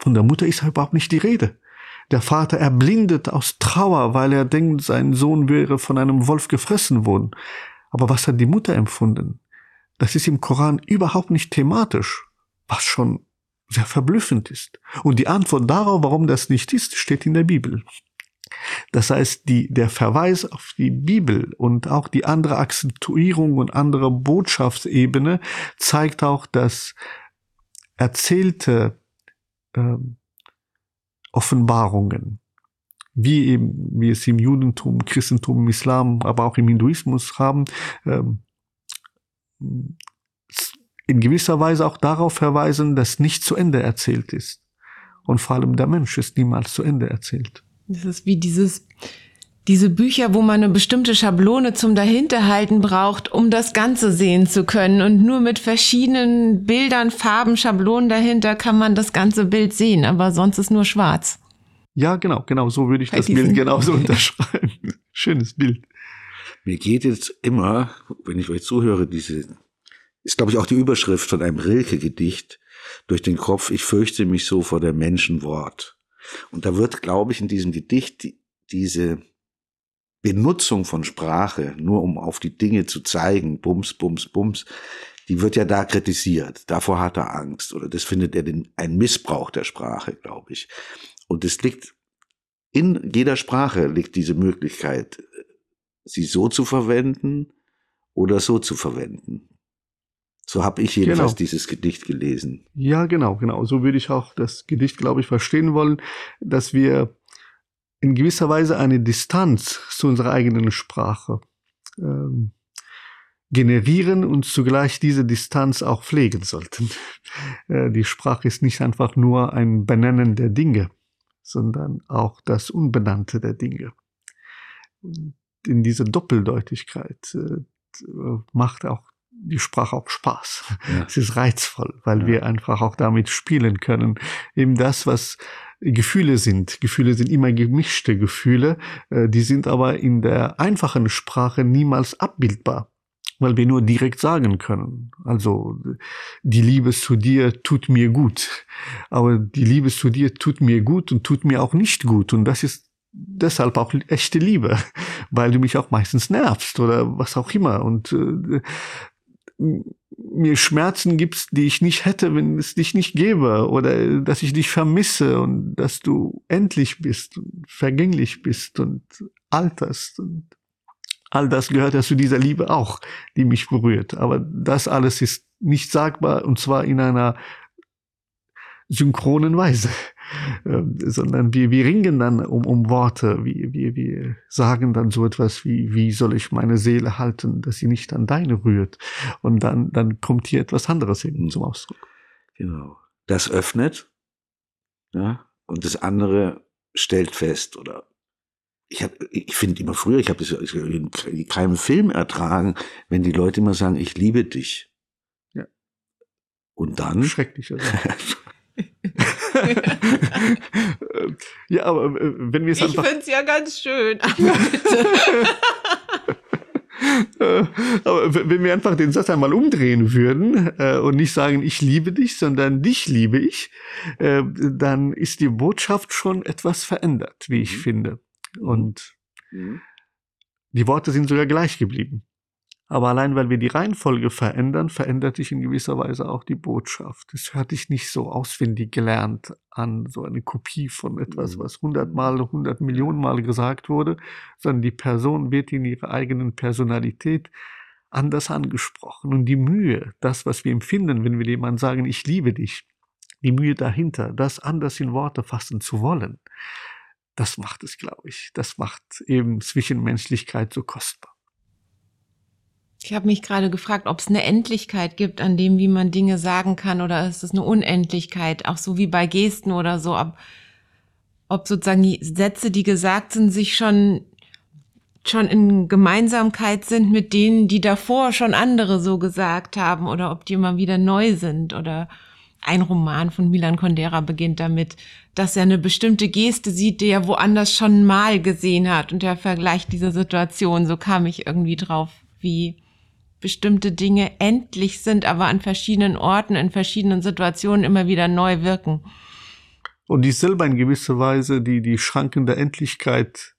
Von der Mutter ist überhaupt nicht die Rede. Der Vater erblindet aus Trauer, weil er denkt, sein Sohn wäre von einem Wolf gefressen worden. Aber was hat die Mutter empfunden? Das ist im Koran überhaupt nicht thematisch, was schon sehr verblüffend ist. Und die Antwort darauf, warum das nicht ist, steht in der Bibel. Das heißt, die, der Verweis auf die Bibel und auch die andere Akzentuierung und andere Botschaftsebene zeigt auch, dass erzählte äh, Offenbarungen wie eben wir es im Judentum, Christentum, im Islam, aber auch im Hinduismus haben, ähm, in gewisser Weise auch darauf verweisen, dass nicht zu Ende erzählt ist. Und vor allem der Mensch ist niemals zu Ende erzählt. Das ist wie dieses, diese Bücher, wo man eine bestimmte Schablone zum Dahinterhalten braucht, um das Ganze sehen zu können. Und nur mit verschiedenen Bildern, Farben, Schablonen dahinter kann man das ganze Bild sehen, aber sonst ist nur schwarz. Ja, genau, genau, so würde ich das Bild genauso unterschreiben. Schönes Bild. Mir geht jetzt immer, wenn ich euch zuhöre, diese, ist glaube ich auch die Überschrift von einem Rilke-Gedicht durch den Kopf, ich fürchte mich so vor der Menschenwort. Und da wird, glaube ich, in diesem Gedicht die, diese Benutzung von Sprache, nur um auf die Dinge zu zeigen, bums, bums, bums, die wird ja da kritisiert. Davor hat er Angst oder das findet er den, ein Missbrauch der Sprache, glaube ich. Und es liegt in jeder Sprache liegt diese Möglichkeit, sie so zu verwenden oder so zu verwenden. So habe ich jedenfalls genau. dieses Gedicht gelesen. Ja, genau, genau. So würde ich auch das Gedicht, glaube ich, verstehen wollen, dass wir in gewisser Weise eine Distanz zu unserer eigenen Sprache ähm, generieren und zugleich diese Distanz auch pflegen sollten. Äh, die Sprache ist nicht einfach nur ein Benennen der Dinge, sondern auch das Unbenannte der Dinge. Und in dieser Doppeldeutigkeit äh, macht auch die Sprache auch Spaß. Ja. Es ist reizvoll, weil ja. wir einfach auch damit spielen können. Eben das, was Gefühle sind. Gefühle sind immer gemischte Gefühle, äh, die sind aber in der einfachen Sprache niemals abbildbar weil wir nur direkt sagen können. Also die Liebe zu dir tut mir gut, aber die Liebe zu dir tut mir gut und tut mir auch nicht gut. Und das ist deshalb auch echte Liebe, weil du mich auch meistens nervst oder was auch immer. Und äh, mir Schmerzen gibst, die ich nicht hätte, wenn es dich nicht gäbe oder dass ich dich vermisse und dass du endlich bist und vergänglich bist und alterst und all das gehört ja zu dieser Liebe auch, die mich berührt. Aber das alles ist nicht sagbar und zwar in einer synchronen Weise, ähm, sondern wir, wir ringen dann um, um Worte, wir, wir, wir sagen dann so etwas wie, wie soll ich meine Seele halten, dass sie nicht an deine rührt. Und dann, dann kommt hier etwas anderes eben zum Ausdruck. Genau. Das öffnet, ja, und das andere stellt fest oder ich habe, ich finde immer früher, ich habe das in keinem Film ertragen, wenn die Leute immer sagen, ich liebe dich. Ja. Und dann. Schrecklich, oder? ja, aber äh, wenn wir es einfach. Ich finde es ja ganz schön. Aber aber wenn wir einfach den Satz einmal umdrehen würden äh, und nicht sagen, ich liebe dich, sondern dich liebe ich, äh, dann ist die Botschaft schon etwas verändert, wie ich mhm. finde. Mhm. Und mhm. die Worte sind sogar gleich geblieben. Aber allein weil wir die Reihenfolge verändern, verändert sich in gewisser Weise auch die Botschaft. Es hört sich nicht so auswendig gelernt an, so eine Kopie von etwas, mhm. was hundertmal, hundert Millionen Mal gesagt wurde, sondern die Person wird in ihrer eigenen Personalität anders angesprochen. Und die Mühe, das, was wir empfinden, wenn wir jemandem sagen, ich liebe dich, die Mühe dahinter, das anders in Worte fassen zu wollen, das macht es, glaube ich. Das macht eben Zwischenmenschlichkeit so kostbar. Ich habe mich gerade gefragt, ob es eine Endlichkeit gibt an dem, wie man Dinge sagen kann, oder ist es eine Unendlichkeit, auch so wie bei Gesten oder so, ob, ob sozusagen die Sätze, die gesagt sind, sich schon schon in Gemeinsamkeit sind mit denen, die davor schon andere so gesagt haben, oder ob die immer wieder neu sind, oder ein Roman von Milan Kundera beginnt damit, dass er eine bestimmte Geste sieht, die er woanders schon mal gesehen hat und er vergleicht diese Situation. So kam ich irgendwie drauf, wie bestimmte Dinge endlich sind, aber an verschiedenen Orten, in verschiedenen Situationen immer wieder neu wirken. Und die selber in gewisser Weise die, die Schranken der Endlichkeit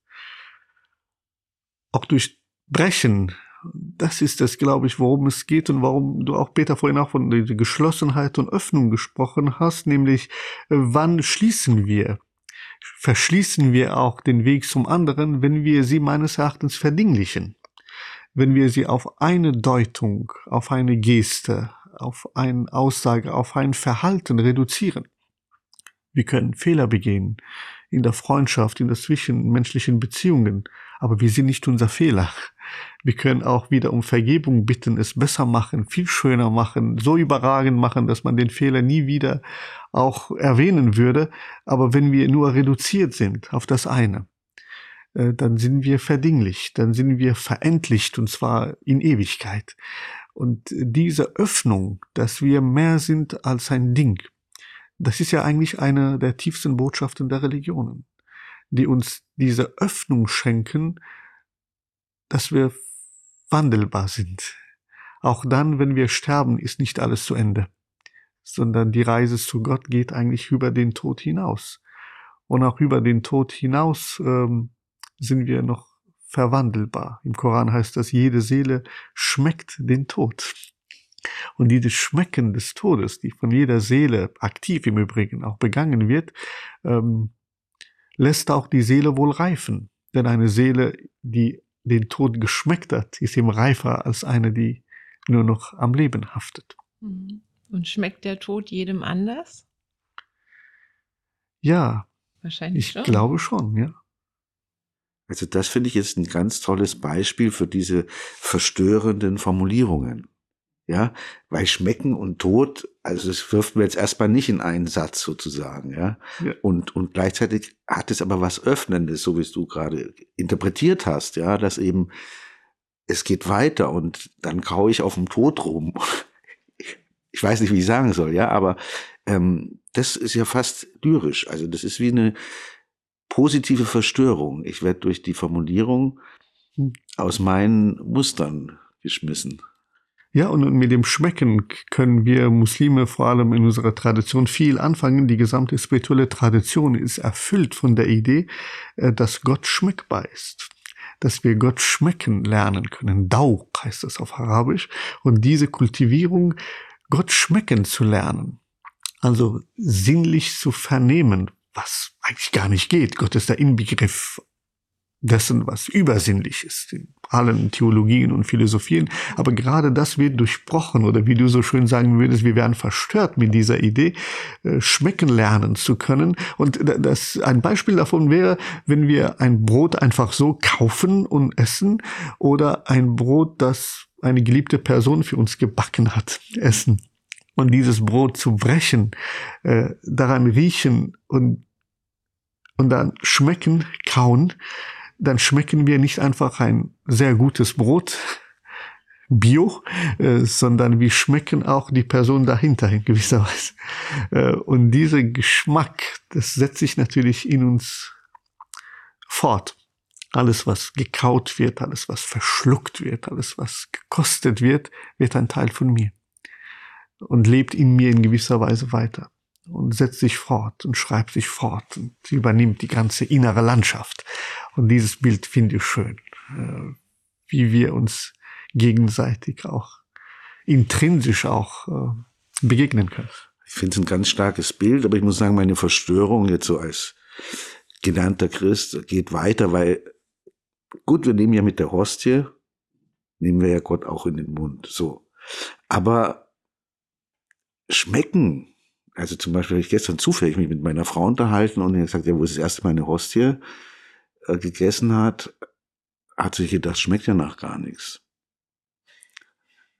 auch durchbrechen das ist es, glaube ich, worum es geht und warum du auch Peter vorhin auch von der Geschlossenheit und Öffnung gesprochen hast, nämlich äh, wann schließen wir? Verschließen wir auch den Weg zum anderen, wenn wir sie meines Erachtens verdinglichen? Wenn wir sie auf eine Deutung, auf eine Geste, auf eine Aussage, auf ein Verhalten reduzieren? Wir können Fehler begehen in der Freundschaft, in der zwischenmenschlichen Beziehungen, aber wir sind nicht unser Fehler. Wir können auch wieder um Vergebung bitten, es besser machen, viel schöner machen, so überragend machen, dass man den Fehler nie wieder auch erwähnen würde. Aber wenn wir nur reduziert sind auf das eine, äh, dann sind wir verdinglich, dann sind wir verendlicht und zwar in Ewigkeit. Und diese Öffnung, dass wir mehr sind als ein Ding, das ist ja eigentlich eine der tiefsten Botschaften der Religionen, die uns diese Öffnung schenken, dass wir wandelbar sind. Auch dann, wenn wir sterben, ist nicht alles zu Ende, sondern die Reise zu Gott geht eigentlich über den Tod hinaus. Und auch über den Tod hinaus ähm, sind wir noch verwandelbar. Im Koran heißt das, jede Seele schmeckt den Tod. Und dieses Schmecken des Todes, die von jeder Seele aktiv im Übrigen auch begangen wird, ähm, lässt auch die Seele wohl reifen. Denn eine Seele, die den Tod geschmeckt hat, ist eben reifer als eine, die nur noch am Leben haftet. Mhm. Und schmeckt der Tod jedem anders? Ja, Wahrscheinlich ich schon. glaube schon, ja. Also das finde ich jetzt ein ganz tolles Beispiel für diese verstörenden Formulierungen. Ja, weil Schmecken und Tod, also es wirft mir jetzt erstmal nicht in einen Satz sozusagen, ja. Ja. Und, und gleichzeitig hat es aber was Öffnendes, so wie es du gerade interpretiert hast, ja, dass eben es geht weiter und dann kaue ich auf dem Tod rum. Ich weiß nicht, wie ich sagen soll, ja, aber ähm, das ist ja fast lyrisch. Also das ist wie eine positive Verstörung. Ich werde durch die Formulierung aus meinen Mustern geschmissen. Ja, und mit dem Schmecken können wir Muslime vor allem in unserer Tradition viel anfangen. Die gesamte spirituelle Tradition ist erfüllt von der Idee, äh, dass Gott schmeckbar ist. Dass wir Gott schmecken lernen können. Dau heißt das auf Arabisch. Und diese Kultivierung, Gott schmecken zu lernen. Also sinnlich zu vernehmen, was eigentlich gar nicht geht. Gott ist der Inbegriff dessen, was übersinnlich ist, allen Theologien und Philosophien. Aber gerade das wird durchbrochen oder wie du so schön sagen würdest, wir werden verstört mit dieser Idee, äh, schmecken lernen zu können. Und da- das, ein Beispiel davon wäre, wenn wir ein Brot einfach so kaufen und essen oder ein Brot, das eine geliebte Person für uns gebacken hat, essen. Und dieses Brot zu brechen, äh, daran riechen und, und dann schmecken, kauen, dann schmecken wir nicht einfach ein sehr gutes Brot, Bio, äh, sondern wir schmecken auch die Person dahinter in gewisser Weise. Äh, und dieser Geschmack, das setzt sich natürlich in uns fort. Alles, was gekaut wird, alles, was verschluckt wird, alles, was gekostet wird, wird ein Teil von mir und lebt in mir in gewisser Weise weiter und setzt sich fort und schreibt sich fort und übernimmt die ganze innere Landschaft. Und dieses Bild finde ich schön, äh, wie wir uns gegenseitig auch intrinsisch auch äh, begegnen können. Ich finde es ein ganz starkes Bild, aber ich muss sagen, meine Verstörung jetzt so als gelernter Christ geht weiter, weil gut, wir nehmen ja mit der Hostie, nehmen wir ja Gott auch in den Mund, so. Aber schmecken, also zum Beispiel habe ich gestern zufällig mich mit meiner Frau unterhalten und hat gesagt, ja, wo sie das erste Mal eine Hostie äh, gegessen hat, hat sich gedacht, schmeckt ja nach gar nichts.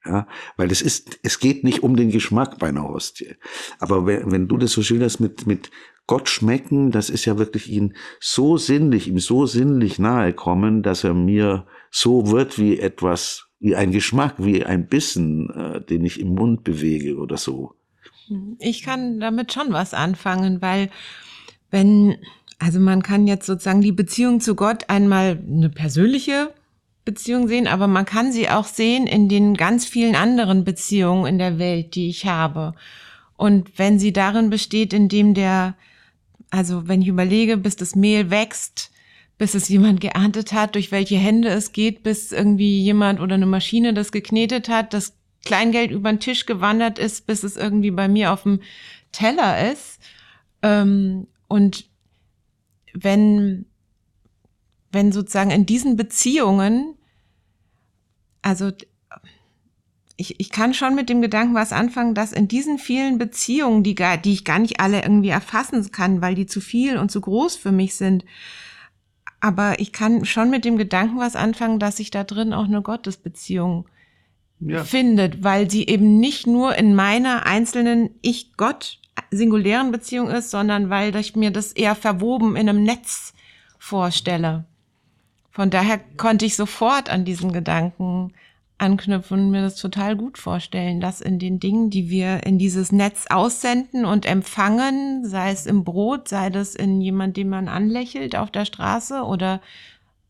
Ja, weil es ist, es geht nicht um den Geschmack bei einer Hostie. Aber wenn, wenn du das so schilderst mit, mit Gott schmecken, das ist ja wirklich ihn so sinnlich, ihm so sinnlich nahe kommen, dass er mir so wird wie etwas, wie ein Geschmack, wie ein Bissen, äh, den ich im Mund bewege oder so. Ich kann damit schon was anfangen, weil wenn, also man kann jetzt sozusagen die Beziehung zu Gott einmal eine persönliche Beziehung sehen, aber man kann sie auch sehen in den ganz vielen anderen Beziehungen in der Welt, die ich habe. Und wenn sie darin besteht, indem der, also wenn ich überlege, bis das Mehl wächst, bis es jemand geerntet hat, durch welche Hände es geht, bis irgendwie jemand oder eine Maschine das geknetet hat, das Kleingeld über den Tisch gewandert ist, bis es irgendwie bei mir auf dem Teller ist. Ähm, und wenn, wenn sozusagen in diesen Beziehungen, also ich, ich kann schon mit dem Gedanken was anfangen, dass in diesen vielen Beziehungen, die, gar, die ich gar nicht alle irgendwie erfassen kann, weil die zu viel und zu groß für mich sind, aber ich kann schon mit dem Gedanken was anfangen, dass sich da drin auch eine Gottesbeziehung Ja. findet, weil sie eben nicht nur in meiner einzelnen Ich-Gott singulären Beziehung ist, sondern weil ich mir das eher verwoben in einem Netz vorstelle. Von daher konnte ich sofort an diesen Gedanken anknüpfen und mir das total gut vorstellen, dass in den Dingen, die wir in dieses Netz aussenden und empfangen, sei es im Brot, sei das in jemand, den man anlächelt auf der Straße oder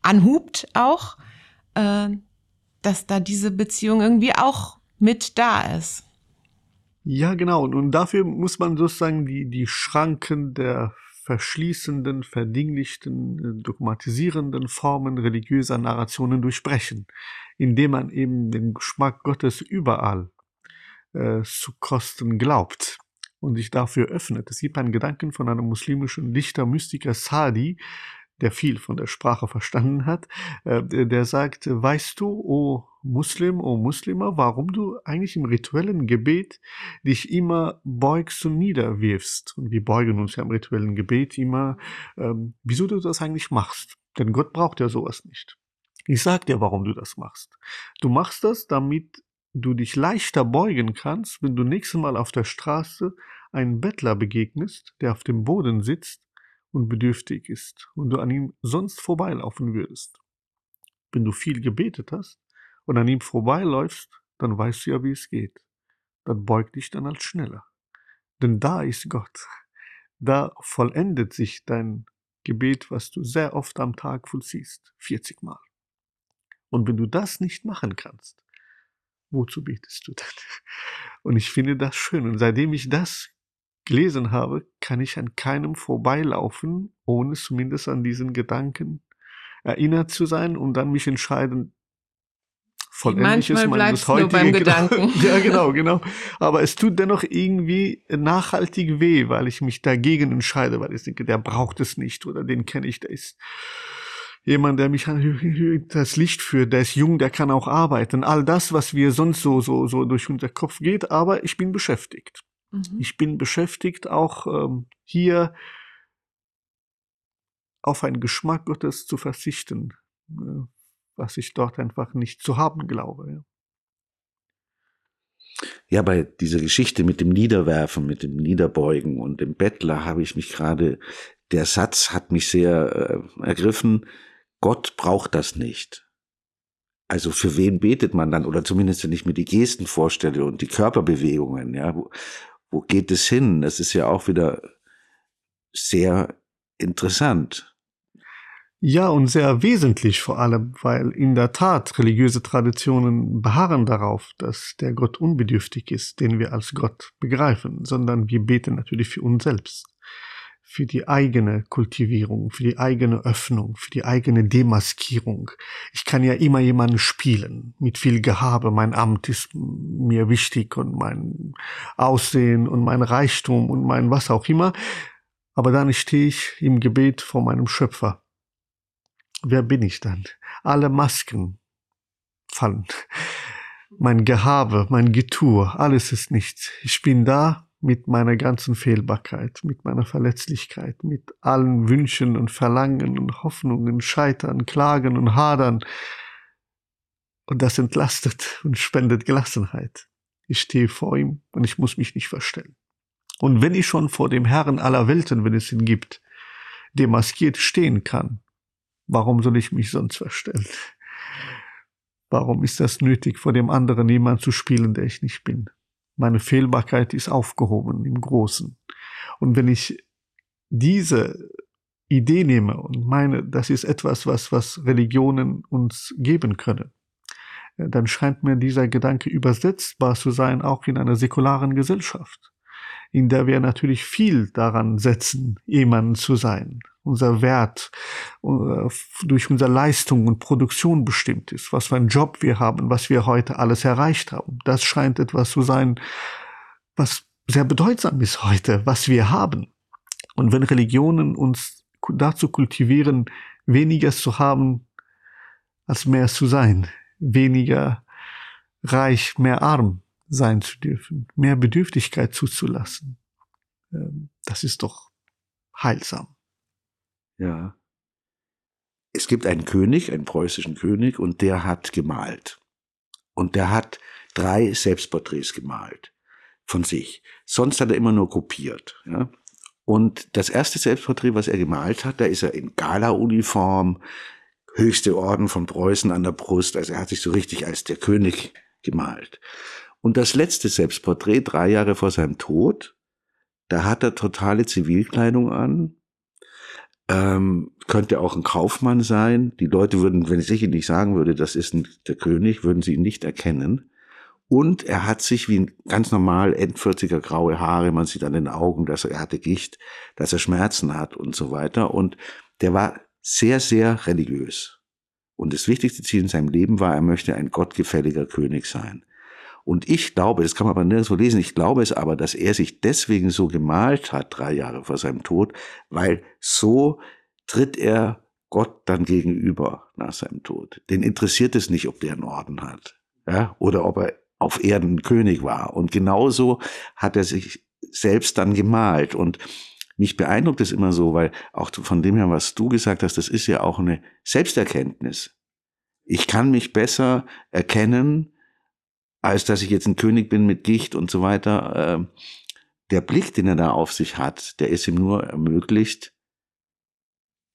anhubt auch, äh, dass da diese Beziehung irgendwie auch mit da ist. Ja, genau. Und- dafür muss man sozusagen die, die Schranken der verschließenden, verdinglichten, äh, dogmatisierenden Formen religiöser Narrationen durchbrechen, indem man eben den Geschmack Gottes überall äh, zu kosten glaubt und sich dafür öffnet. Es gibt einen Gedanken von einem muslimischen Dichter, Mystiker Sadi, der viel von der Sprache verstanden hat, äh, der sagt, weißt du, o Muslim, o Muslima, warum du eigentlich im rituellen Gebet dich immer beugst und niederwirfst? Und wir beugen uns ja im rituellen Gebet immer, ähm, wieso du das eigentlich machst. Denn Gott braucht ja sowas nicht. Ich sag dir, warum du das machst. Du machst das, damit du dich leichter beugen kannst, wenn du nächstes Mal auf der Straße einen Bettler begegnest, der auf dem Boden sitzt und bedürftig ist und du an ihm sonst vorbeilaufen würdest. Wenn du viel gebetet hast und an ihm vorbeiläufst, dann weißt du ja, wie es geht. Dann beug dich dann als schneller. Denn da ist Gott. Da vollendet sich dein Gebet, was du sehr oft am Tag vollziehst. 40 Mal. Und wenn du das nicht machen kannst, wozu betest du dann? Und ich finde das schön. Und seitdem ich das gelesen habe, kann ich an keinem vorbeilaufen, ohne zumindest an diesen Gedanken erinnert zu sein und dann mich entscheiden, vollendlich ist man bis heute. beim Gedanken. ja, genau, genau. Aber es tut dennoch irgendwie nachhaltig weh, weil ich mich dagegen entscheide, weil ich denke, der braucht es nicht oder den kenne ich, der ist jemand, der mich an das Licht führt, der ist jung, der kann auch arbeiten. All das, was wir sonst so, so, so durch unser Kopf geht, aber ich bin beschäftigt. Mhm. Ich bin beschäftigt, auch ähm, hier auf einen Geschmack Gottes zu verzichten, äh, was ich dort einfach nicht zu haben glaube. Ja. Ja, bei dieser Geschichte mit dem Niederwerfen, mit dem Niederbeugen und dem Bettler habe ich mich gerade, der Satz hat mich sehr äh, ergriffen, Gott braucht das nicht. Also für wen betet man dann? Oder zumindest, wenn ich mir die Gesten vorstelle und die Körperbewegungen, ja, wo, geht es hin? Das ist ja auch wieder sehr interessant. Ja, und sehr wesentlich vor allem, weil in der Tat religiöse Traditionen beharren darauf, dass der Gott unbedürftig ist, den wir als Gott begreifen, sondern wir beten natürlich für uns selbst für die eigene Kultivierung, für die eigene Öffnung, für die eigene Demaskierung. Ich kann ja immer jemanden spielen, mit viel Gehabe. Mein Amt ist mir wichtig und mein Aussehen und mein Reichtum und mein was auch immer. Aber dann stehe ich im Gebet vor meinem Schöpfer. Wer bin ich dann? Alle Masken fallen. Mein Gehabe, mein Getue, alles ist nichts. Ich bin da mit meiner ganzen Fehlbarkeit, mit meiner Verletzlichkeit, mit allen Wünschen und Verlangen und Hoffnungen, Scheitern, Klagen und Hadern. Und das entlastet und spendet Gelassenheit. Ich stehe vor ihm und ich muss mich nicht verstellen. Und wenn ich schon vor dem Herrn aller Welten, wenn es ihn gibt, demaskiert stehen kann, warum soll ich mich sonst verstellen? Warum ist das nötig, vor dem anderen jemand zu spielen, der ich nicht bin? Meine Fehlbarkeit ist aufgehoben im Großen. Und wenn ich diese Idee nehme und meine, das ist etwas, was, was Religionen uns geben können, äh, dann scheint mir dieser Gedanke übersetzbar zu sein, auch in einer säkularen Gesellschaft, in der wir natürlich viel daran setzen, jemand zu sein, unser Wert uh, durch unsere Leistung und Produktion bestimmt ist, was für einen Job wir haben, was wir heute alles erreicht haben. Das scheint etwas zu sein, was sehr bedeutsam ist heute, was wir haben. Und wenn Religionen uns dazu kultivieren, weniger zu haben, als mehr zu sein, weniger reich, mehr arm sein zu dürfen, mehr Bedürftigkeit zuzulassen, ähm, das ist doch heilsam. Ja. Es gibt einen König, einen preußischen König, und der hat gemalt. Und der hat drei Selbstporträts gemalt von sich. Sonst hat er immer nur kopiert. Ja? Und das erste Selbstporträt, was er gemalt hat, da ist er in Gala-Uniform, höchste Orden von Preußen an der Brust. Also er hat sich so richtig als der König gemalt. Und das letzte Selbstporträt, drei Jahre vor seinem Tod, da hat er totale Zivilkleidung an, ähm, könnte auch ein Kaufmann sein. Die Leute würden, wenn ich ihn nicht sagen würde, das ist ein, der König, würden sie ihn nicht erkennen. Und er hat sich wie ein ganz normal Endvierziger graue Haare, man sieht an den Augen, dass er, er hatte Gicht, dass er Schmerzen hat und so weiter. Und der war sehr, sehr religiös. Und das wichtigste Ziel in seinem Leben war, er möchte ein gottgefälliger König sein. Und ich glaube, das kann man aber nirgendwo lesen, ich glaube es aber, dass er sich deswegen so gemalt hat, drei Jahre vor seinem Tod, weil so tritt er Gott dann gegenüber nach seinem Tod. Den interessiert es nicht, ob der einen Orden hat, ja, oder ob er auf Erden König war. Und genauso hat er sich selbst dann gemalt. Und mich beeindruckt es immer so, weil auch von dem her, was du gesagt hast, das ist ja auch eine Selbsterkenntnis. Ich kann mich besser erkennen, als dass ich jetzt ein König bin mit Gicht und so weiter. Ähm, der Blick, den er da auf sich hat, der ist ihm nur ermöglicht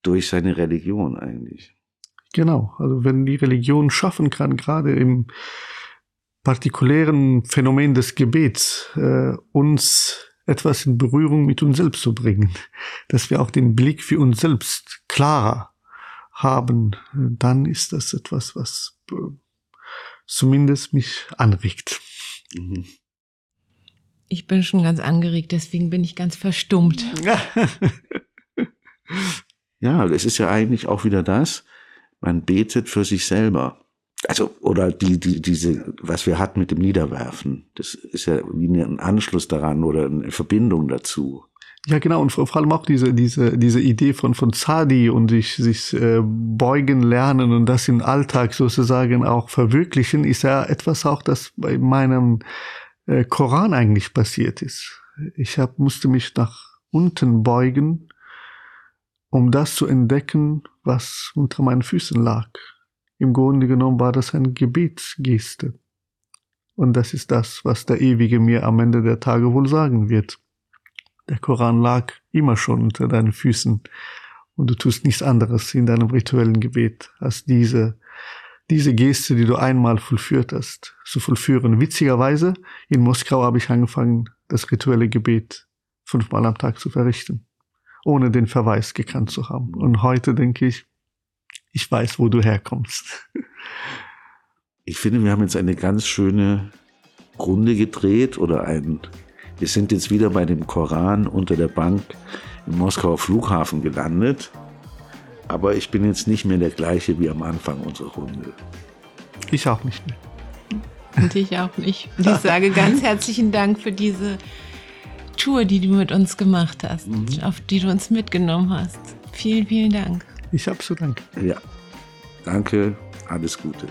durch seine Religion eigentlich. Genau, also wenn die Religion schaffen kann, gerade im partikulären Phänomen des Gebets, äh, uns etwas in Berührung mit uns selbst zu bringen, dass wir auch den Blick für uns selbst klarer haben, dann ist das etwas, was äh, zumindest mich anregt. Mhm. Ich bin schon ganz angeregt, deswegen bin ich ganz verstummt. ja, es ist ja eigentlich auch wieder das, man betet für sich selber. Also, oder die, die, diese, was wir hatten mit dem Niederwerfen, das ist ja wie ein Anschluss daran oder eine Verbindung dazu. Ja, genau, und vor allem auch diese, diese, diese Idee von, von Zadi und sich, sich äh, beugen lernen und das im Alltag sozusagen auch verwirklichen, ist ja etwas auch, das bei meinem äh, Koran eigentlich passiert ist. Ich hab, musste mich nach unten beugen, um das zu entdecken, was unter meinen Füßen lag. Im Grunde genommen war das eine Gebetsgeste. Und das ist das, was der Ewige mir am Ende der Tage wohl sagen wird. Der Koran lag immer schon unter deinen Füßen und du tust nichts anderes in deinem rituellen Gebet, als diese, diese Geste, die du einmal vollführt hast, zu vollführen. Witzigerweise, in Moskau habe ich angefangen, das rituelle Gebet fünfmal am Tag zu verrichten, ohne den Verweis gekannt zu haben. Und heute denke ich, ich weiß, wo du herkommst. Ich finde, wir haben jetzt eine ganz schöne Runde gedreht oder ein, wir sind jetzt wieder bei dem Koran unter der Bank im Moskauer Flughafen gelandet. Aber ich bin jetzt nicht mehr der gleiche wie am Anfang unserer Runde. Ich auch nicht mehr. Und ich auch nicht. Und ich sage ganz herzlichen Dank für diese Tour, die du mit uns gemacht hast, mhm. auf die du uns mitgenommen hast. Vielen, vielen Dank. Ich habe zu danken. Ja. Danke, alles Gute.